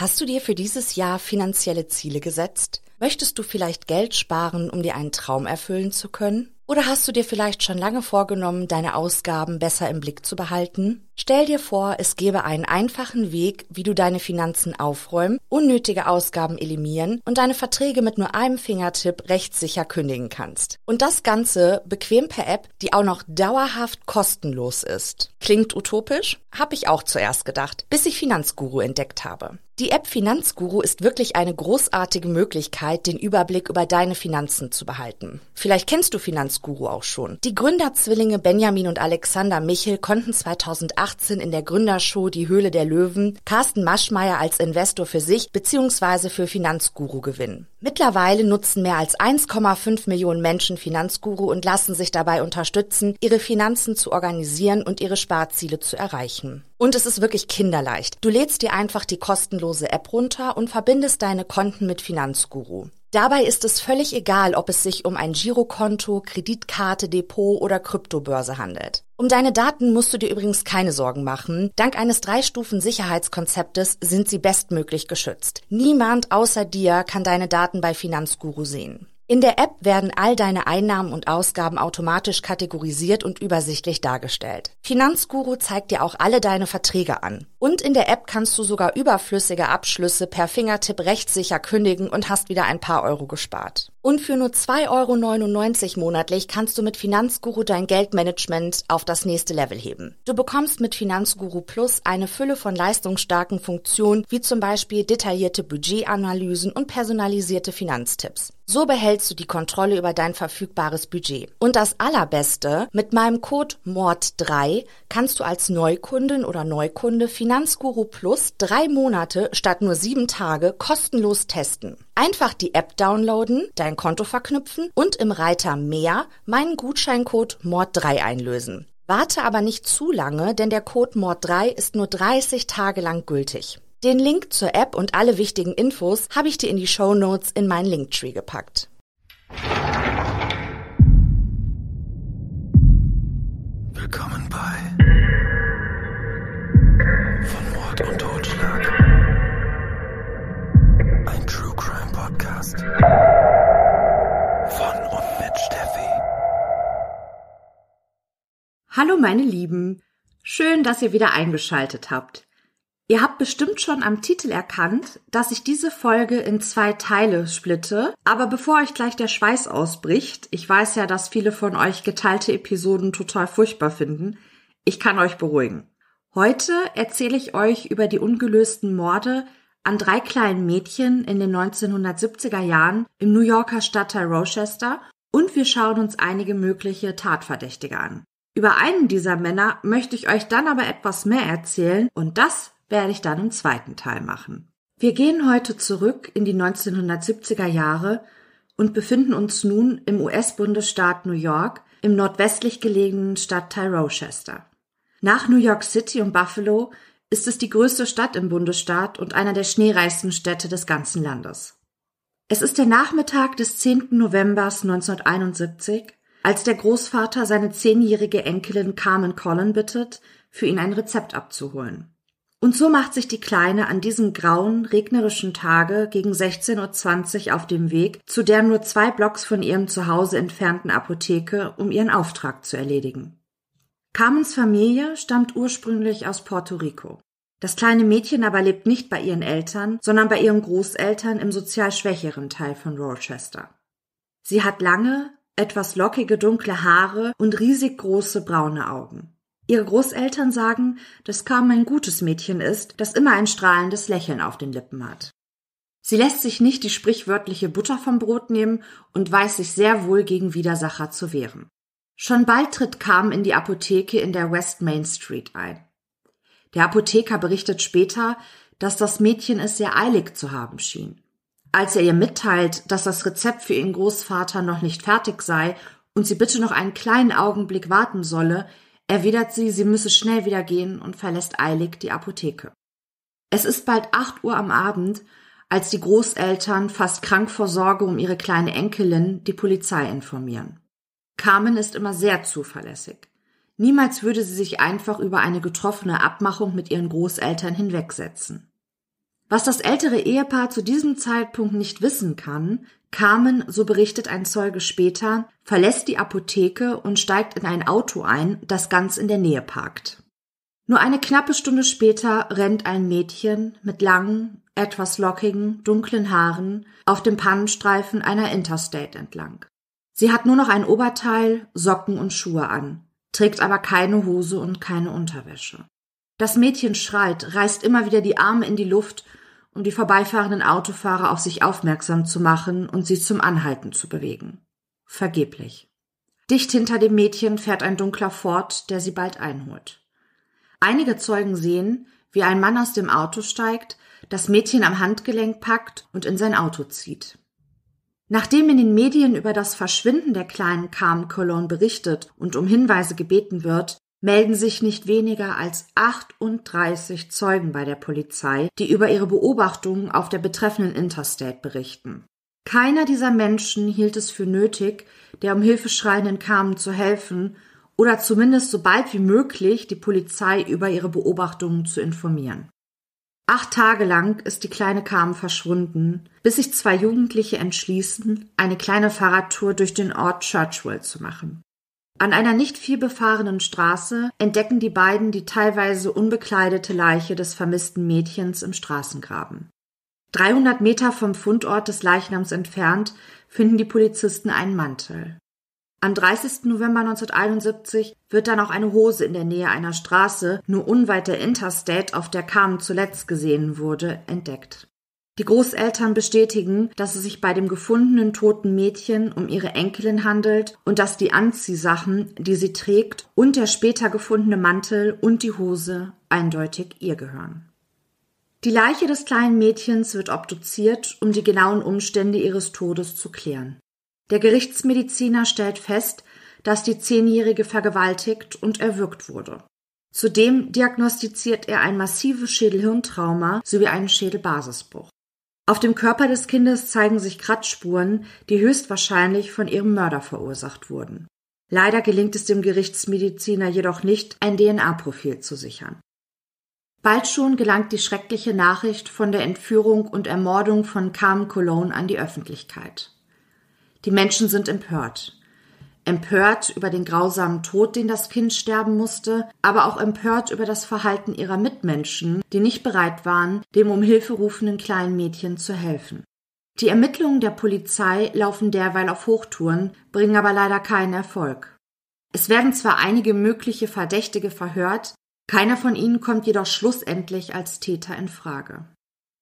Hast du dir für dieses Jahr finanzielle Ziele gesetzt? Möchtest du vielleicht Geld sparen, um dir einen Traum erfüllen zu können? Oder hast du dir vielleicht schon lange vorgenommen, deine Ausgaben besser im Blick zu behalten? Stell dir vor, es gäbe einen einfachen Weg, wie du deine Finanzen aufräumen, unnötige Ausgaben eliminieren und deine Verträge mit nur einem Fingertipp rechtssicher kündigen kannst. Und das Ganze bequem per App, die auch noch dauerhaft kostenlos ist. Klingt utopisch? Hab ich auch zuerst gedacht, bis ich Finanzguru entdeckt habe. Die App Finanzguru ist wirklich eine großartige Möglichkeit, den Überblick über deine Finanzen zu behalten. Vielleicht kennst du Finanzguru auch schon. Die Gründerzwillinge Benjamin und Alexander Michel konnten 2018 in der Gründershow Die Höhle der Löwen Carsten Maschmeyer als Investor für sich bzw. für Finanzguru gewinnen. Mittlerweile nutzen mehr als 1,5 Millionen Menschen Finanzguru und lassen sich dabei unterstützen, ihre Finanzen zu organisieren und ihre Sparziele zu erreichen. Und es ist wirklich kinderleicht. Du lädst dir einfach die kostenlose App runter und verbindest deine Konten mit Finanzguru. Dabei ist es völlig egal, ob es sich um ein Girokonto, Kreditkarte, Depot oder Kryptobörse handelt. Um deine Daten musst du dir übrigens keine Sorgen machen. Dank eines Drei-Stufen-Sicherheitskonzeptes sind sie bestmöglich geschützt. Niemand außer dir kann deine Daten bei Finanzguru sehen. In der App werden all deine Einnahmen und Ausgaben automatisch kategorisiert und übersichtlich dargestellt. Finanzguru zeigt dir auch alle deine Verträge an. Und in der App kannst du sogar überflüssige Abschlüsse per Fingertipp rechtssicher kündigen und hast wieder ein paar Euro gespart. Und für nur 2,99 Euro monatlich kannst du mit Finanzguru dein Geldmanagement auf das nächste Level heben. Du bekommst mit Finanzguru Plus eine Fülle von leistungsstarken Funktionen, wie zum Beispiel detaillierte Budgetanalysen und personalisierte Finanztipps. So behältst du die Kontrolle über dein verfügbares Budget. Und das Allerbeste, mit meinem Code MORD3 kannst du als Neukundin oder Neukunde Finanzguru Plus drei Monate statt nur sieben Tage kostenlos testen. Einfach die App downloaden, dein Konto verknüpfen und im Reiter Mehr meinen Gutscheincode MORD3 einlösen. Warte aber nicht zu lange, denn der Code MORD3 ist nur 30 Tage lang gültig. Den Link zur App und alle wichtigen Infos habe ich dir in die Show Notes in meinen Linktree gepackt. Willkommen bei Podcast. Von und mit Steffi. Hallo meine Lieben, schön, dass ihr wieder eingeschaltet habt. Ihr habt bestimmt schon am Titel erkannt, dass ich diese Folge in zwei Teile splitte. Aber bevor euch gleich der Schweiß ausbricht, ich weiß ja, dass viele von euch geteilte Episoden total furchtbar finden, ich kann euch beruhigen. Heute erzähle ich euch über die ungelösten Morde an drei kleinen Mädchen in den 1970er Jahren im New Yorker Stadtteil Rochester und wir schauen uns einige mögliche Tatverdächtige an. Über einen dieser Männer möchte ich euch dann aber etwas mehr erzählen und das werde ich dann im zweiten Teil machen. Wir gehen heute zurück in die 1970er Jahre und befinden uns nun im US-Bundesstaat New York im nordwestlich gelegenen Stadtteil Rochester. Nach New York City und Buffalo ist es die größte Stadt im Bundesstaat und einer der schneereichsten Städte des ganzen Landes. Es ist der Nachmittag des 10. Novembers 1971, als der Großvater seine zehnjährige Enkelin Carmen Collin bittet, für ihn ein Rezept abzuholen. Und so macht sich die Kleine an diesem grauen, regnerischen Tage gegen 16.20 Uhr auf dem Weg zu der nur zwei Blocks von ihrem Zuhause entfernten Apotheke, um ihren Auftrag zu erledigen. Carmens Familie stammt ursprünglich aus Puerto Rico. Das kleine Mädchen aber lebt nicht bei ihren Eltern, sondern bei ihren Großeltern im sozial schwächeren Teil von Rochester. Sie hat lange, etwas lockige dunkle Haare und riesig große braune Augen. Ihre Großeltern sagen, dass Carmen ein gutes Mädchen ist, das immer ein strahlendes Lächeln auf den Lippen hat. Sie lässt sich nicht die sprichwörtliche Butter vom Brot nehmen und weiß sich sehr wohl gegen Widersacher zu wehren. Schon bald tritt Carmen in die Apotheke in der West Main Street ein. Der Apotheker berichtet später, dass das Mädchen es sehr eilig zu haben schien. Als er ihr mitteilt, dass das Rezept für ihren Großvater noch nicht fertig sei und sie bitte noch einen kleinen Augenblick warten solle, erwidert sie, sie müsse schnell wieder gehen und verlässt eilig die Apotheke. Es ist bald acht Uhr am Abend, als die Großeltern fast krank vor Sorge um ihre kleine Enkelin die Polizei informieren. Carmen ist immer sehr zuverlässig. Niemals würde sie sich einfach über eine getroffene Abmachung mit ihren Großeltern hinwegsetzen. Was das ältere Ehepaar zu diesem Zeitpunkt nicht wissen kann, Carmen, so berichtet ein Zeuge später, verlässt die Apotheke und steigt in ein Auto ein, das ganz in der Nähe parkt. Nur eine knappe Stunde später rennt ein Mädchen mit langen, etwas lockigen, dunklen Haaren auf dem Pannenstreifen einer Interstate entlang. Sie hat nur noch ein Oberteil, Socken und Schuhe an trägt aber keine Hose und keine Unterwäsche. Das Mädchen schreit, reißt immer wieder die Arme in die Luft, um die vorbeifahrenden Autofahrer auf sich aufmerksam zu machen und sie zum Anhalten zu bewegen. Vergeblich. Dicht hinter dem Mädchen fährt ein dunkler Ford, der sie bald einholt. Einige Zeugen sehen, wie ein Mann aus dem Auto steigt, das Mädchen am Handgelenk packt und in sein Auto zieht. Nachdem in den Medien über das Verschwinden der kleinen Carmen Cologne berichtet und um Hinweise gebeten wird, melden sich nicht weniger als 38 Zeugen bei der Polizei, die über ihre Beobachtungen auf der betreffenden Interstate berichten. Keiner dieser Menschen hielt es für nötig, der um Hilfe schreienden Carmen zu helfen oder zumindest so bald wie möglich die Polizei über ihre Beobachtungen zu informieren. Acht Tage lang ist die kleine Carmen verschwunden, bis sich zwei Jugendliche entschließen, eine kleine Fahrradtour durch den Ort Churchwell zu machen. An einer nicht viel befahrenen Straße entdecken die beiden die teilweise unbekleidete Leiche des vermissten Mädchens im Straßengraben. 300 Meter vom Fundort des Leichnams entfernt finden die Polizisten einen Mantel. Am 30. November 1971 wird dann auch eine Hose in der Nähe einer Straße, nur unweit der Interstate, auf der Carmen zuletzt gesehen wurde, entdeckt. Die Großeltern bestätigen, dass es sich bei dem gefundenen toten Mädchen um ihre Enkelin handelt und dass die Anziehsachen, die sie trägt, und der später gefundene Mantel und die Hose eindeutig ihr gehören. Die Leiche des kleinen Mädchens wird obduziert, um die genauen Umstände ihres Todes zu klären. Der Gerichtsmediziner stellt fest, dass die Zehnjährige vergewaltigt und erwürgt wurde. Zudem diagnostiziert er ein massives Schädelhirntrauma sowie einen Schädelbasisbruch. Auf dem Körper des Kindes zeigen sich Kratzspuren, die höchstwahrscheinlich von ihrem Mörder verursacht wurden. Leider gelingt es dem Gerichtsmediziner jedoch nicht, ein DNA-Profil zu sichern. Bald schon gelangt die schreckliche Nachricht von der Entführung und Ermordung von Carmen Cologne an die Öffentlichkeit. Die Menschen sind empört. Empört über den grausamen Tod, den das Kind sterben musste, aber auch empört über das Verhalten ihrer Mitmenschen, die nicht bereit waren, dem um Hilfe rufenden kleinen Mädchen zu helfen. Die Ermittlungen der Polizei laufen derweil auf Hochtouren, bringen aber leider keinen Erfolg. Es werden zwar einige mögliche Verdächtige verhört, keiner von ihnen kommt jedoch schlussendlich als Täter in Frage.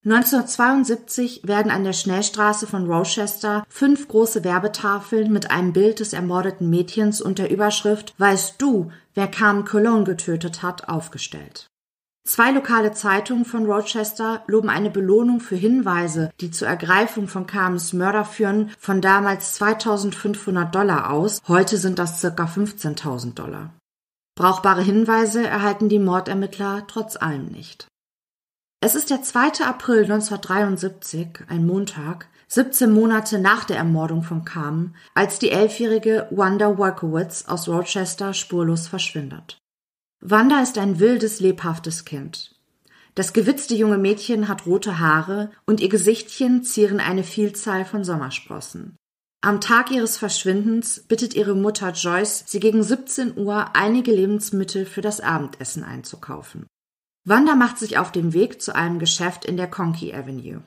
1972 werden an der Schnellstraße von Rochester fünf große Werbetafeln mit einem Bild des ermordeten Mädchens und der Überschrift Weißt du, wer Carmen Cologne getötet hat, aufgestellt. Zwei lokale Zeitungen von Rochester loben eine Belohnung für Hinweise, die zur Ergreifung von Carmens Mörder führen, von damals 2500 Dollar aus. Heute sind das circa 15.000 Dollar. Brauchbare Hinweise erhalten die Mordermittler trotz allem nicht. Es ist der 2. April 1973, ein Montag, 17 Monate nach der Ermordung von Carmen, als die elfjährige Wanda Wolkowitz aus Rochester spurlos verschwindet. Wanda ist ein wildes, lebhaftes Kind. Das gewitzte junge Mädchen hat rote Haare und ihr Gesichtchen zieren eine Vielzahl von Sommersprossen. Am Tag ihres Verschwindens bittet ihre Mutter Joyce, sie gegen 17 Uhr einige Lebensmittel für das Abendessen einzukaufen. Wanda macht sich auf den Weg zu einem Geschäft in der Conky Avenue.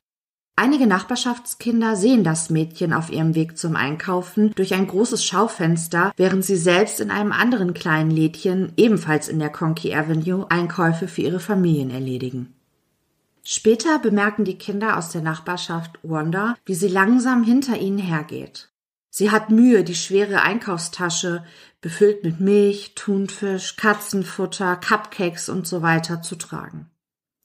Einige Nachbarschaftskinder sehen das Mädchen auf ihrem Weg zum Einkaufen durch ein großes Schaufenster, während sie selbst in einem anderen kleinen Lädchen, ebenfalls in der Conky Avenue, Einkäufe für ihre Familien erledigen. Später bemerken die Kinder aus der Nachbarschaft Wanda, wie sie langsam hinter ihnen hergeht. Sie hat Mühe, die schwere Einkaufstasche, befüllt mit Milch, Thunfisch, Katzenfutter, Cupcakes und so weiter, zu tragen.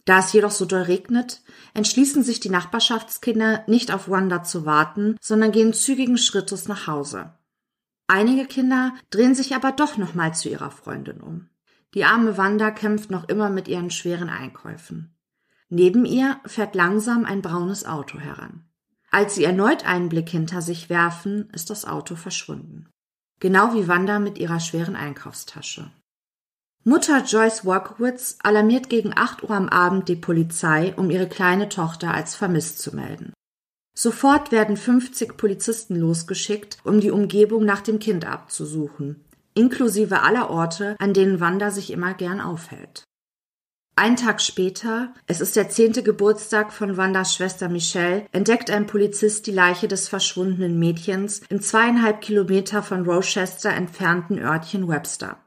Da es jedoch so doll regnet, entschließen sich die Nachbarschaftskinder nicht auf Wanda zu warten, sondern gehen zügigen Schrittes nach Hause. Einige Kinder drehen sich aber doch nochmal zu ihrer Freundin um. Die arme Wanda kämpft noch immer mit ihren schweren Einkäufen. Neben ihr fährt langsam ein braunes Auto heran. Als sie erneut einen Blick hinter sich werfen, ist das Auto verschwunden. Genau wie Wanda mit ihrer schweren Einkaufstasche. Mutter Joyce Walkowitz alarmiert gegen 8 Uhr am Abend die Polizei, um ihre kleine Tochter als vermisst zu melden. Sofort werden 50 Polizisten losgeschickt, um die Umgebung nach dem Kind abzusuchen, inklusive aller Orte, an denen Wanda sich immer gern aufhält. Ein Tag später, es ist der zehnte Geburtstag von Wandas Schwester Michelle, entdeckt ein Polizist die Leiche des verschwundenen Mädchens im zweieinhalb Kilometer von Rochester entfernten Örtchen Webster.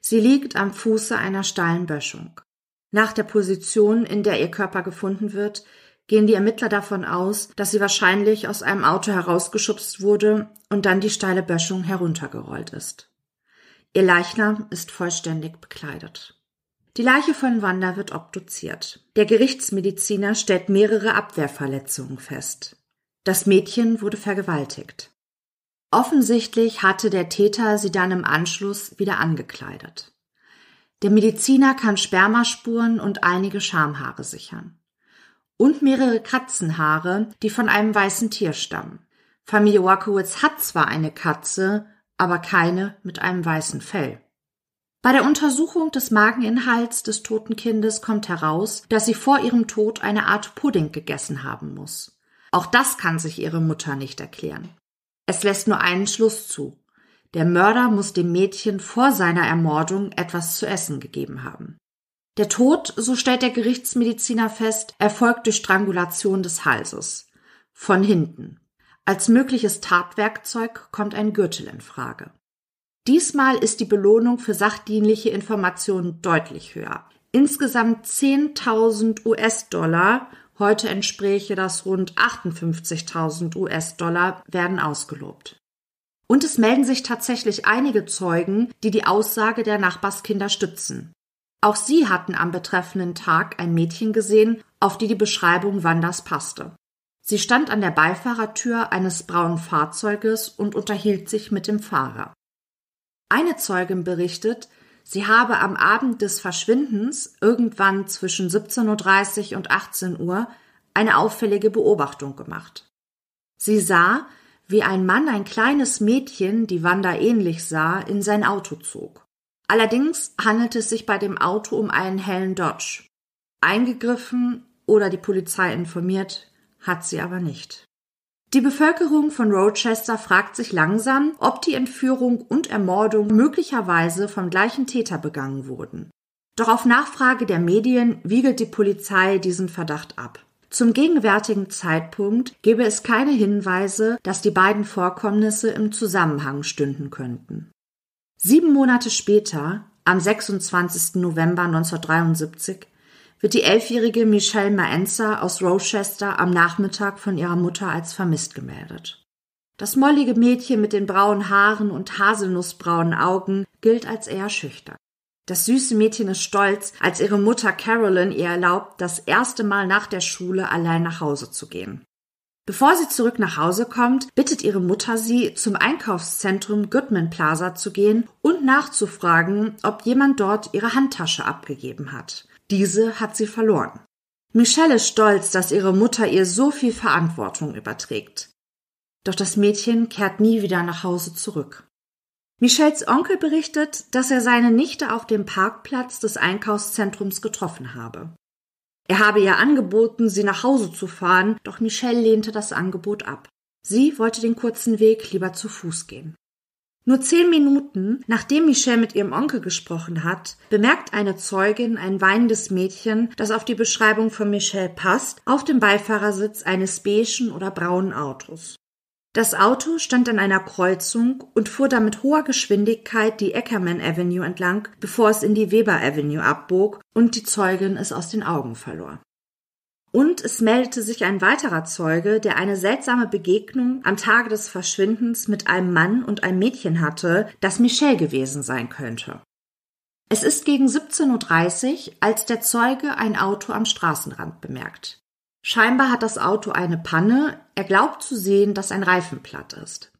Sie liegt am Fuße einer steilen Böschung. Nach der Position, in der ihr Körper gefunden wird, gehen die Ermittler davon aus, dass sie wahrscheinlich aus einem Auto herausgeschubst wurde und dann die steile Böschung heruntergerollt ist. Ihr Leichnam ist vollständig bekleidet. Die Leiche von Wanda wird obduziert. Der Gerichtsmediziner stellt mehrere Abwehrverletzungen fest. Das Mädchen wurde vergewaltigt. Offensichtlich hatte der Täter sie dann im Anschluss wieder angekleidet. Der Mediziner kann Spermaspuren und einige Schamhaare sichern. Und mehrere Katzenhaare, die von einem weißen Tier stammen. Familie Wakowitz hat zwar eine Katze, aber keine mit einem weißen Fell. Bei der Untersuchung des Mageninhalts des toten Kindes kommt heraus, dass sie vor ihrem Tod eine Art Pudding gegessen haben muss. Auch das kann sich ihre Mutter nicht erklären. Es lässt nur einen Schluss zu. Der Mörder muss dem Mädchen vor seiner Ermordung etwas zu essen gegeben haben. Der Tod, so stellt der Gerichtsmediziner fest, erfolgt durch Strangulation des Halses. Von hinten. Als mögliches Tatwerkzeug kommt ein Gürtel in Frage. Diesmal ist die Belohnung für sachdienliche Informationen deutlich höher. Insgesamt 10.000 US-Dollar heute entspräche das rund 58.000 US-Dollar, werden ausgelobt. Und es melden sich tatsächlich einige Zeugen, die die Aussage der Nachbarskinder stützen. Auch sie hatten am betreffenden Tag ein Mädchen gesehen, auf die die Beschreibung Wanders passte. Sie stand an der Beifahrertür eines braunen Fahrzeuges und unterhielt sich mit dem Fahrer. Eine Zeugin berichtet, sie habe am Abend des Verschwindens, irgendwann zwischen 17.30 Uhr und 18 Uhr, eine auffällige Beobachtung gemacht. Sie sah, wie ein Mann ein kleines Mädchen, die Wanda ähnlich sah, in sein Auto zog. Allerdings handelte es sich bei dem Auto um einen hellen Dodge. Eingegriffen oder die Polizei informiert hat sie aber nicht. Die Bevölkerung von Rochester fragt sich langsam, ob die Entführung und Ermordung möglicherweise vom gleichen Täter begangen wurden. Doch auf Nachfrage der Medien wiegelt die Polizei diesen Verdacht ab. Zum gegenwärtigen Zeitpunkt gebe es keine Hinweise, dass die beiden Vorkommnisse im Zusammenhang stünden könnten. Sieben Monate später, am 26. November 1973, wird die elfjährige Michelle Maenza aus Rochester am Nachmittag von ihrer Mutter als vermisst gemeldet. Das mollige Mädchen mit den braunen Haaren und haselnussbraunen Augen gilt als eher schüchtern. Das süße Mädchen ist stolz, als ihre Mutter Carolyn ihr erlaubt, das erste Mal nach der Schule allein nach Hause zu gehen. Bevor sie zurück nach Hause kommt, bittet ihre Mutter sie, zum Einkaufszentrum Goodman Plaza zu gehen und nachzufragen, ob jemand dort ihre Handtasche abgegeben hat. Diese hat sie verloren. Michelle ist stolz, dass ihre Mutter ihr so viel Verantwortung überträgt. Doch das Mädchen kehrt nie wieder nach Hause zurück. Michelles Onkel berichtet, dass er seine Nichte auf dem Parkplatz des Einkaufszentrums getroffen habe. Er habe ihr angeboten, sie nach Hause zu fahren, doch Michelle lehnte das Angebot ab. Sie wollte den kurzen Weg lieber zu Fuß gehen. Nur zehn Minuten, nachdem Michelle mit ihrem Onkel gesprochen hat, bemerkt eine Zeugin ein weinendes Mädchen, das auf die Beschreibung von Michelle passt, auf dem Beifahrersitz eines beigen oder braunen Autos. Das Auto stand an einer Kreuzung und fuhr dann mit hoher Geschwindigkeit die Ackerman Avenue entlang, bevor es in die Weber Avenue abbog und die Zeugin es aus den Augen verlor. Und es meldete sich ein weiterer Zeuge, der eine seltsame Begegnung am Tage des Verschwindens mit einem Mann und einem Mädchen hatte, das Michelle gewesen sein könnte. Es ist gegen 17.30 Uhr, als der Zeuge ein Auto am Straßenrand bemerkt. Scheinbar hat das Auto eine Panne, er glaubt zu sehen, dass ein Reifen platt ist.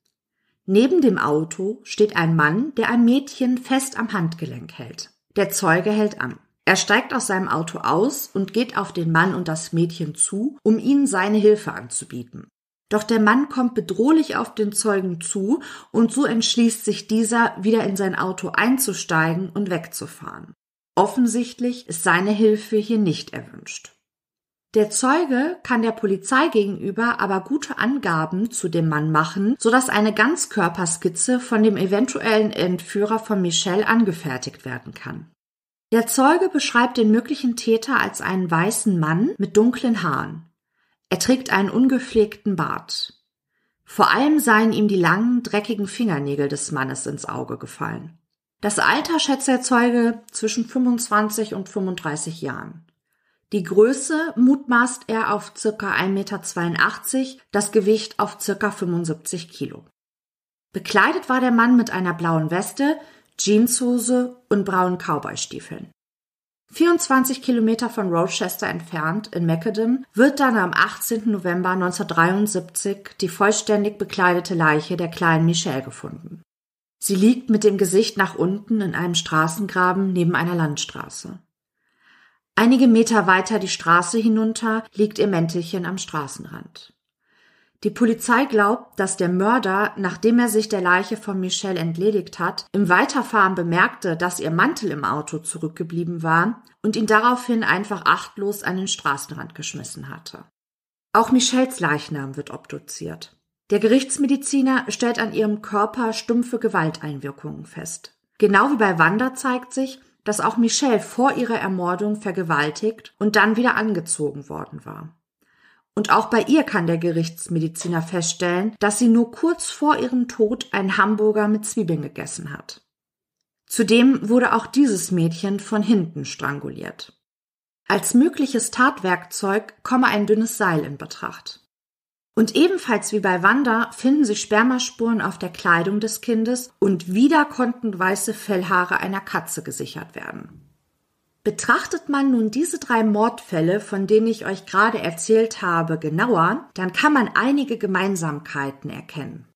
Neben dem Auto steht ein Mann, der ein Mädchen fest am Handgelenk hält. Der Zeuge hält an. Er steigt aus seinem Auto aus und geht auf den Mann und das Mädchen zu, um ihnen seine Hilfe anzubieten. Doch der Mann kommt bedrohlich auf den Zeugen zu und so entschließt sich dieser, wieder in sein Auto einzusteigen und wegzufahren. Offensichtlich ist seine Hilfe hier nicht erwünscht. Der Zeuge kann der Polizei gegenüber aber gute Angaben zu dem Mann machen, sodass eine Ganzkörperskizze von dem eventuellen Entführer von Michelle angefertigt werden kann. Der Zeuge beschreibt den möglichen Täter als einen weißen Mann mit dunklen Haaren. Er trägt einen ungepflegten Bart. Vor allem seien ihm die langen, dreckigen Fingernägel des Mannes ins Auge gefallen. Das Alter schätzt der Zeuge zwischen 25 und 35 Jahren. Die Größe mutmaßt er auf circa 1,82 Meter, das Gewicht auf circa 75 Kilo. Bekleidet war der Mann mit einer blauen Weste, Jeanshose und braunen Cowboystiefeln. 24 Kilometer von Rochester entfernt in Macadam wird dann am 18. November 1973 die vollständig bekleidete Leiche der kleinen Michelle gefunden. Sie liegt mit dem Gesicht nach unten in einem Straßengraben neben einer Landstraße. Einige Meter weiter die Straße hinunter liegt ihr Mäntelchen am Straßenrand. Die Polizei glaubt, dass der Mörder, nachdem er sich der Leiche von Michelle entledigt hat, im Weiterfahren bemerkte, dass ihr Mantel im Auto zurückgeblieben war und ihn daraufhin einfach achtlos an den Straßenrand geschmissen hatte. Auch Michelles Leichnam wird obduziert. Der Gerichtsmediziner stellt an ihrem Körper stumpfe Gewalteinwirkungen fest. Genau wie bei Wanda zeigt sich, dass auch Michelle vor ihrer Ermordung vergewaltigt und dann wieder angezogen worden war. Und auch bei ihr kann der Gerichtsmediziner feststellen, dass sie nur kurz vor ihrem Tod einen Hamburger mit Zwiebeln gegessen hat. Zudem wurde auch dieses Mädchen von hinten stranguliert. Als mögliches Tatwerkzeug komme ein dünnes Seil in Betracht. Und ebenfalls wie bei Wanda finden sich Spermaspuren auf der Kleidung des Kindes und wieder konnten weiße Fellhaare einer Katze gesichert werden. Betrachtet man nun diese drei Mordfälle, von denen ich euch gerade erzählt habe, genauer, dann kann man einige Gemeinsamkeiten erkennen.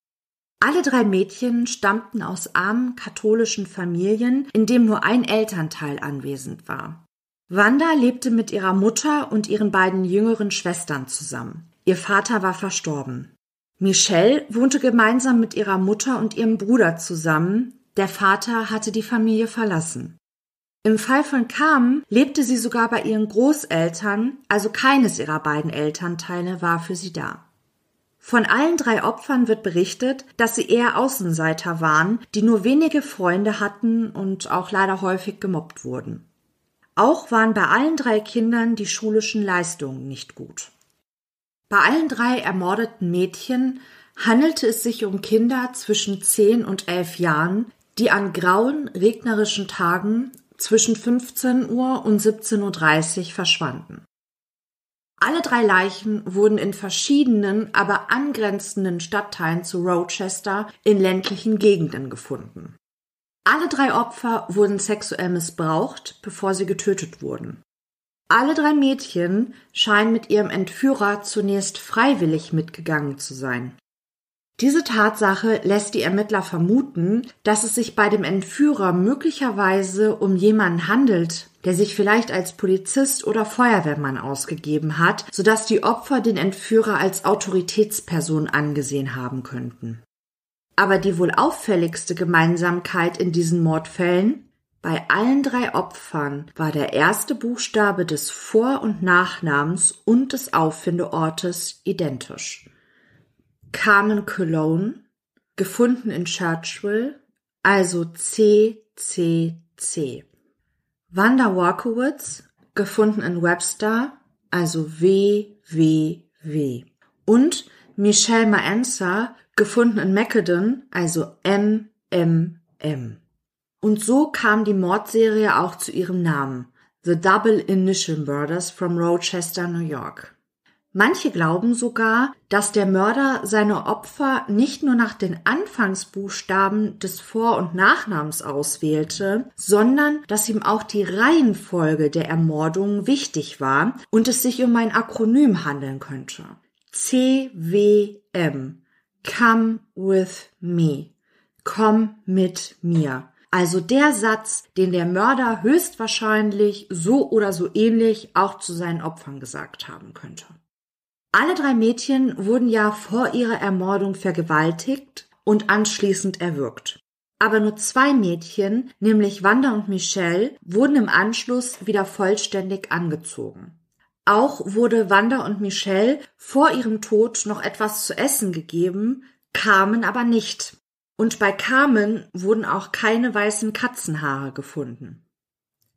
Alle drei Mädchen stammten aus armen katholischen Familien, in dem nur ein Elternteil anwesend war. Wanda lebte mit ihrer Mutter und ihren beiden jüngeren Schwestern zusammen. Ihr Vater war verstorben. Michelle wohnte gemeinsam mit ihrer Mutter und ihrem Bruder zusammen. Der Vater hatte die Familie verlassen. Im Fall von Carmen lebte sie sogar bei ihren Großeltern, also keines ihrer beiden Elternteile war für sie da. Von allen drei Opfern wird berichtet, dass sie eher Außenseiter waren, die nur wenige Freunde hatten und auch leider häufig gemobbt wurden. Auch waren bei allen drei Kindern die schulischen Leistungen nicht gut. Bei allen drei ermordeten Mädchen handelte es sich um Kinder zwischen zehn und elf Jahren, die an grauen, regnerischen Tagen zwischen 15 Uhr und 17.30 Uhr verschwanden. Alle drei Leichen wurden in verschiedenen, aber angrenzenden Stadtteilen zu Rochester in ländlichen Gegenden gefunden. Alle drei Opfer wurden sexuell missbraucht, bevor sie getötet wurden. Alle drei Mädchen scheinen mit ihrem Entführer zunächst freiwillig mitgegangen zu sein. Diese Tatsache lässt die Ermittler vermuten, dass es sich bei dem Entführer möglicherweise um jemanden handelt, der sich vielleicht als Polizist oder Feuerwehrmann ausgegeben hat, sodass die Opfer den Entführer als Autoritätsperson angesehen haben könnten. Aber die wohl auffälligste Gemeinsamkeit in diesen Mordfällen bei allen drei Opfern war der erste Buchstabe des Vor- und Nachnamens und des Auffindeortes identisch. Carmen Cologne, gefunden in Churchville, also C, C, C. Wanda Walkowitz, gefunden in Webster, also W, W, W. Und Michelle Maenza, gefunden in Macedon, also M, M, M. Und so kam die Mordserie auch zu ihrem Namen, The Double Initial Murders from Rochester, New York. Manche glauben sogar, dass der Mörder seine Opfer nicht nur nach den Anfangsbuchstaben des Vor- und Nachnamens auswählte, sondern dass ihm auch die Reihenfolge der Ermordung wichtig war und es sich um ein Akronym handeln könnte. CWM. Come with me. Komm mit mir. Also der Satz, den der Mörder höchstwahrscheinlich so oder so ähnlich auch zu seinen Opfern gesagt haben könnte. Alle drei Mädchen wurden ja vor ihrer Ermordung vergewaltigt und anschließend erwürgt. Aber nur zwei Mädchen, nämlich Wanda und Michelle, wurden im Anschluss wieder vollständig angezogen. Auch wurde Wanda und Michelle vor ihrem Tod noch etwas zu essen gegeben, Carmen aber nicht. Und bei Carmen wurden auch keine weißen Katzenhaare gefunden.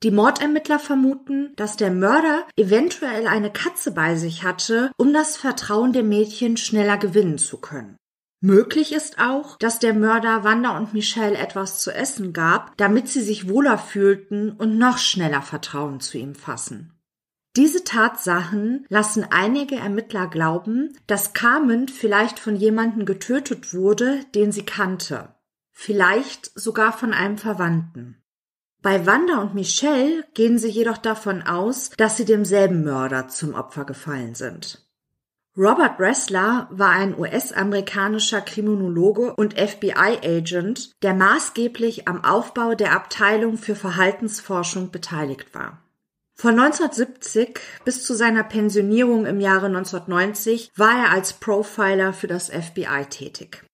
Die Mordermittler vermuten, dass der Mörder eventuell eine Katze bei sich hatte, um das Vertrauen der Mädchen schneller gewinnen zu können. Möglich ist auch, dass der Mörder Wanda und Michelle etwas zu essen gab, damit sie sich wohler fühlten und noch schneller Vertrauen zu ihm fassen. Diese Tatsachen lassen einige Ermittler glauben, dass Carmen vielleicht von jemandem getötet wurde, den sie kannte. Vielleicht sogar von einem Verwandten. Bei Wanda und Michelle gehen sie jedoch davon aus, dass sie demselben Mörder zum Opfer gefallen sind. Robert Ressler war ein US-amerikanischer Kriminologe und FBI-Agent, der maßgeblich am Aufbau der Abteilung für Verhaltensforschung beteiligt war. Von 1970 bis zu seiner Pensionierung im Jahre 1990 war er als Profiler für das FBI tätig.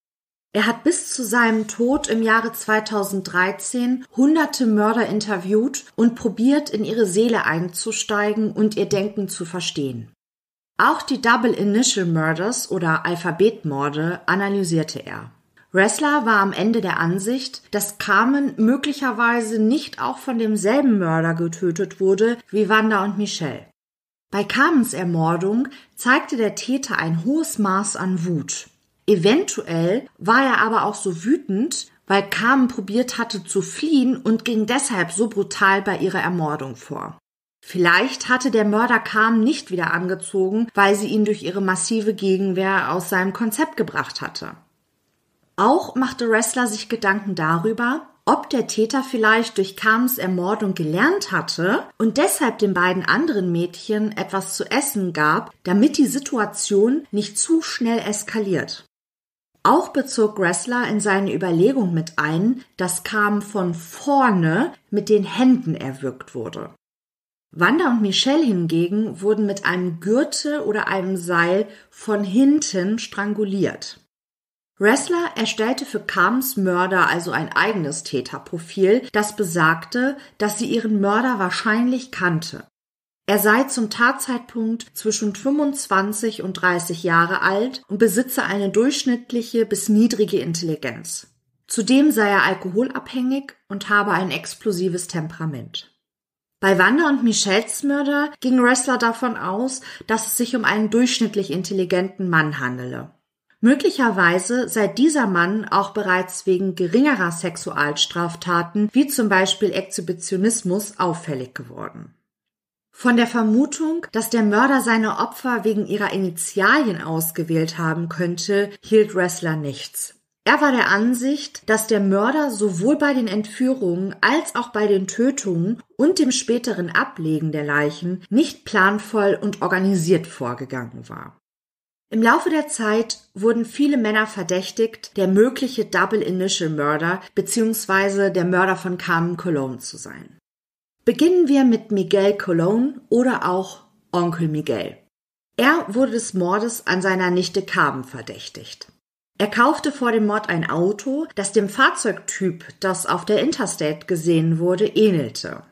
Er hat bis zu seinem Tod im Jahre 2013 hunderte Mörder interviewt und probiert, in ihre Seele einzusteigen und ihr Denken zu verstehen. Auch die Double Initial Murders oder Alphabetmorde analysierte er. Ressler war am Ende der Ansicht, dass Carmen möglicherweise nicht auch von demselben Mörder getötet wurde wie Wanda und Michelle. Bei Carmens Ermordung zeigte der Täter ein hohes Maß an Wut. Eventuell war er aber auch so wütend, weil Carmen probiert hatte zu fliehen und ging deshalb so brutal bei ihrer Ermordung vor. Vielleicht hatte der Mörder Carmen nicht wieder angezogen, weil sie ihn durch ihre massive Gegenwehr aus seinem Konzept gebracht hatte. Auch machte Wrestler sich Gedanken darüber, ob der Täter vielleicht durch Carmens Ermordung gelernt hatte und deshalb den beiden anderen Mädchen etwas zu essen gab, damit die Situation nicht zu schnell eskaliert. Auch bezog Gressler in seine Überlegung mit ein, dass Carmen von vorne mit den Händen erwürgt wurde. Wanda und Michelle hingegen wurden mit einem Gürtel oder einem Seil von hinten stranguliert. Ressler erstellte für Carmens Mörder also ein eigenes Täterprofil, das besagte, dass sie ihren Mörder wahrscheinlich kannte. Er sei zum Tatzeitpunkt zwischen 25 und 30 Jahre alt und besitze eine durchschnittliche bis niedrige Intelligenz. Zudem sei er alkoholabhängig und habe ein explosives Temperament. Bei Wanda und Michels Mörder ging Ressler davon aus, dass es sich um einen durchschnittlich intelligenten Mann handele. Möglicherweise sei dieser Mann auch bereits wegen geringerer Sexualstraftaten wie zum Beispiel Exhibitionismus auffällig geworden. Von der Vermutung, dass der Mörder seine Opfer wegen ihrer Initialien ausgewählt haben könnte, hielt Ressler nichts. Er war der Ansicht, dass der Mörder sowohl bei den Entführungen als auch bei den Tötungen und dem späteren Ablegen der Leichen nicht planvoll und organisiert vorgegangen war. Im Laufe der Zeit wurden viele Männer verdächtigt, der mögliche Double Initial Murder bzw. der Mörder von Carmen Cologne zu sein. Beginnen wir mit Miguel Colon oder auch Onkel Miguel. Er wurde des Mordes an seiner Nichte Carmen verdächtigt. Er kaufte vor dem Mord ein Auto, das dem Fahrzeugtyp, das auf der Interstate gesehen wurde, ähnelte.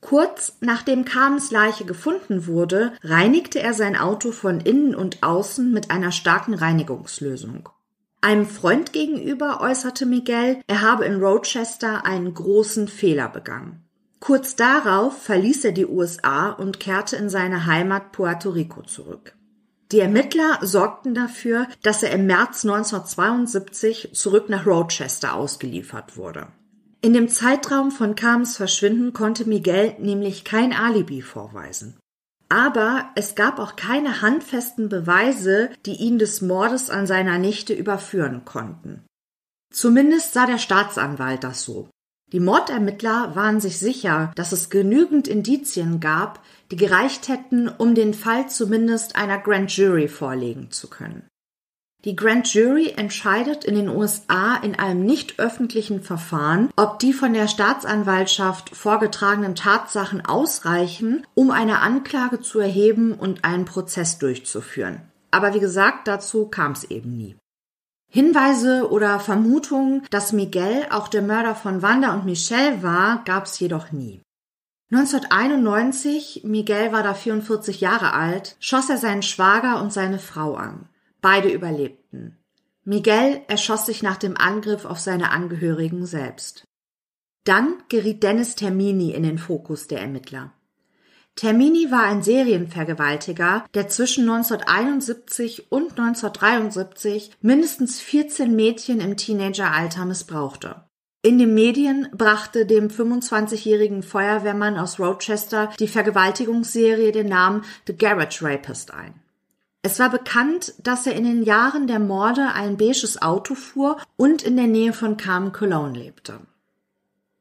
Kurz nachdem Carmens Leiche gefunden wurde, reinigte er sein Auto von innen und außen mit einer starken Reinigungslösung. Einem Freund gegenüber äußerte Miguel, er habe in Rochester einen großen Fehler begangen. Kurz darauf verließ er die USA und kehrte in seine Heimat Puerto Rico zurück. Die Ermittler sorgten dafür, dass er im März 1972 zurück nach Rochester ausgeliefert wurde. In dem Zeitraum von Carms Verschwinden konnte Miguel nämlich kein Alibi vorweisen. Aber es gab auch keine handfesten Beweise, die ihn des Mordes an seiner Nichte überführen konnten. Zumindest sah der Staatsanwalt das so. Die Mordermittler waren sich sicher, dass es genügend Indizien gab, die gereicht hätten, um den Fall zumindest einer Grand Jury vorlegen zu können. Die Grand Jury entscheidet in den USA in einem nicht öffentlichen Verfahren, ob die von der Staatsanwaltschaft vorgetragenen Tatsachen ausreichen, um eine Anklage zu erheben und einen Prozess durchzuführen. Aber wie gesagt, dazu kam es eben nie. Hinweise oder Vermutungen, dass Miguel auch der Mörder von Wanda und Michelle war, gab es jedoch nie. 1991, Miguel war da 44 Jahre alt, schoss er seinen Schwager und seine Frau an. Beide überlebten. Miguel erschoss sich nach dem Angriff auf seine Angehörigen selbst. Dann geriet Dennis Termini in den Fokus der Ermittler. Termini war ein Serienvergewaltiger, der zwischen 1971 und 1973 mindestens 14 Mädchen im Teenageralter missbrauchte. In den Medien brachte dem 25-jährigen Feuerwehrmann aus Rochester die Vergewaltigungsserie den Namen The Garage Rapist ein. Es war bekannt, dass er in den Jahren der Morde ein beiges Auto fuhr und in der Nähe von Carmen Cologne lebte.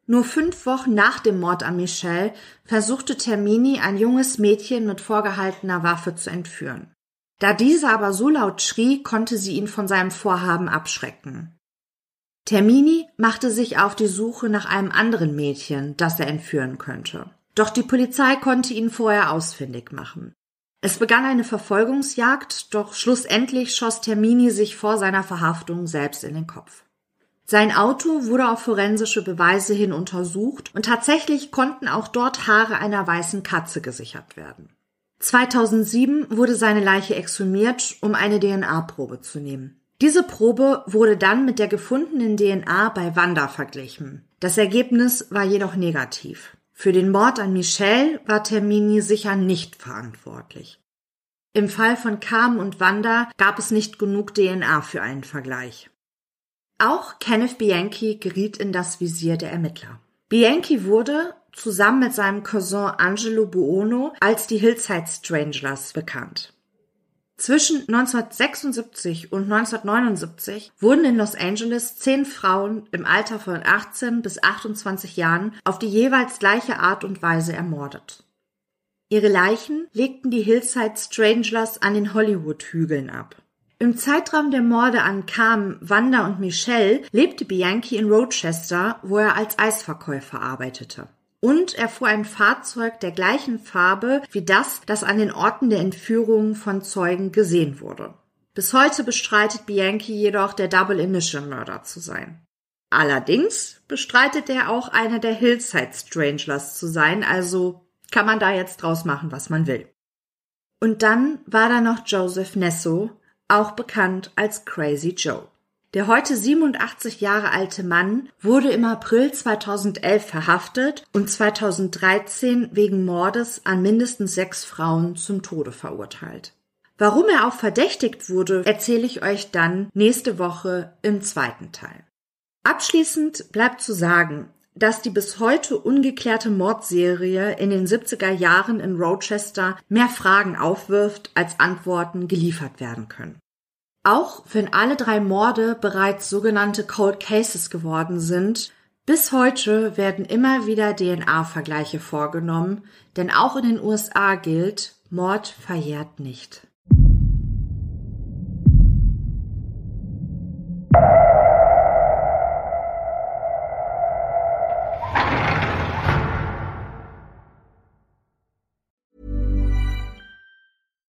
Nur fünf Wochen nach dem Mord an Michelle versuchte Termini ein junges Mädchen mit vorgehaltener Waffe zu entführen. Da diese aber so laut schrie, konnte sie ihn von seinem Vorhaben abschrecken. Termini machte sich auf die Suche nach einem anderen Mädchen, das er entführen könnte. Doch die Polizei konnte ihn vorher ausfindig machen. Es begann eine Verfolgungsjagd, doch schlussendlich schoss Termini sich vor seiner Verhaftung selbst in den Kopf. Sein Auto wurde auf forensische Beweise hin untersucht und tatsächlich konnten auch dort Haare einer weißen Katze gesichert werden. 2007 wurde seine Leiche exhumiert, um eine DNA-Probe zu nehmen. Diese Probe wurde dann mit der gefundenen DNA bei Wanda verglichen. Das Ergebnis war jedoch negativ. Für den Mord an Michelle war Termini sicher nicht verantwortlich. Im Fall von Carmen und Wanda gab es nicht genug DNA für einen Vergleich. Auch Kenneth Bianchi geriet in das Visier der Ermittler. Bianchi wurde, zusammen mit seinem Cousin Angelo Buono, als die Hillside Stranglers bekannt. Zwischen 1976 und 1979 wurden in Los Angeles zehn Frauen im Alter von 18 bis 28 Jahren auf die jeweils gleiche Art und Weise ermordet. Ihre Leichen legten die Hillside Stranglers an den Hollywood-Hügeln ab. Im Zeitraum der Morde an Carmen, Wanda und Michelle lebte Bianchi in Rochester, wo er als Eisverkäufer arbeitete. Und er fuhr ein Fahrzeug der gleichen Farbe wie das, das an den Orten der Entführungen von Zeugen gesehen wurde. Bis heute bestreitet Bianchi jedoch, der Double Initial Mörder zu sein. Allerdings bestreitet er auch einer der Hillside Stranglers zu sein, also kann man da jetzt draus machen, was man will. Und dann war da noch Joseph Nesso, auch bekannt als Crazy Joe. Der heute 87 Jahre alte Mann wurde im April 2011 verhaftet und 2013 wegen Mordes an mindestens sechs Frauen zum Tode verurteilt. Warum er auch verdächtigt wurde, erzähle ich euch dann nächste Woche im zweiten Teil. Abschließend bleibt zu sagen, dass die bis heute ungeklärte Mordserie in den 70er Jahren in Rochester mehr Fragen aufwirft, als Antworten geliefert werden können. Auch wenn alle drei Morde bereits sogenannte Cold Cases geworden sind, bis heute werden immer wieder DNA-Vergleiche vorgenommen, denn auch in den USA gilt, Mord verjährt nicht.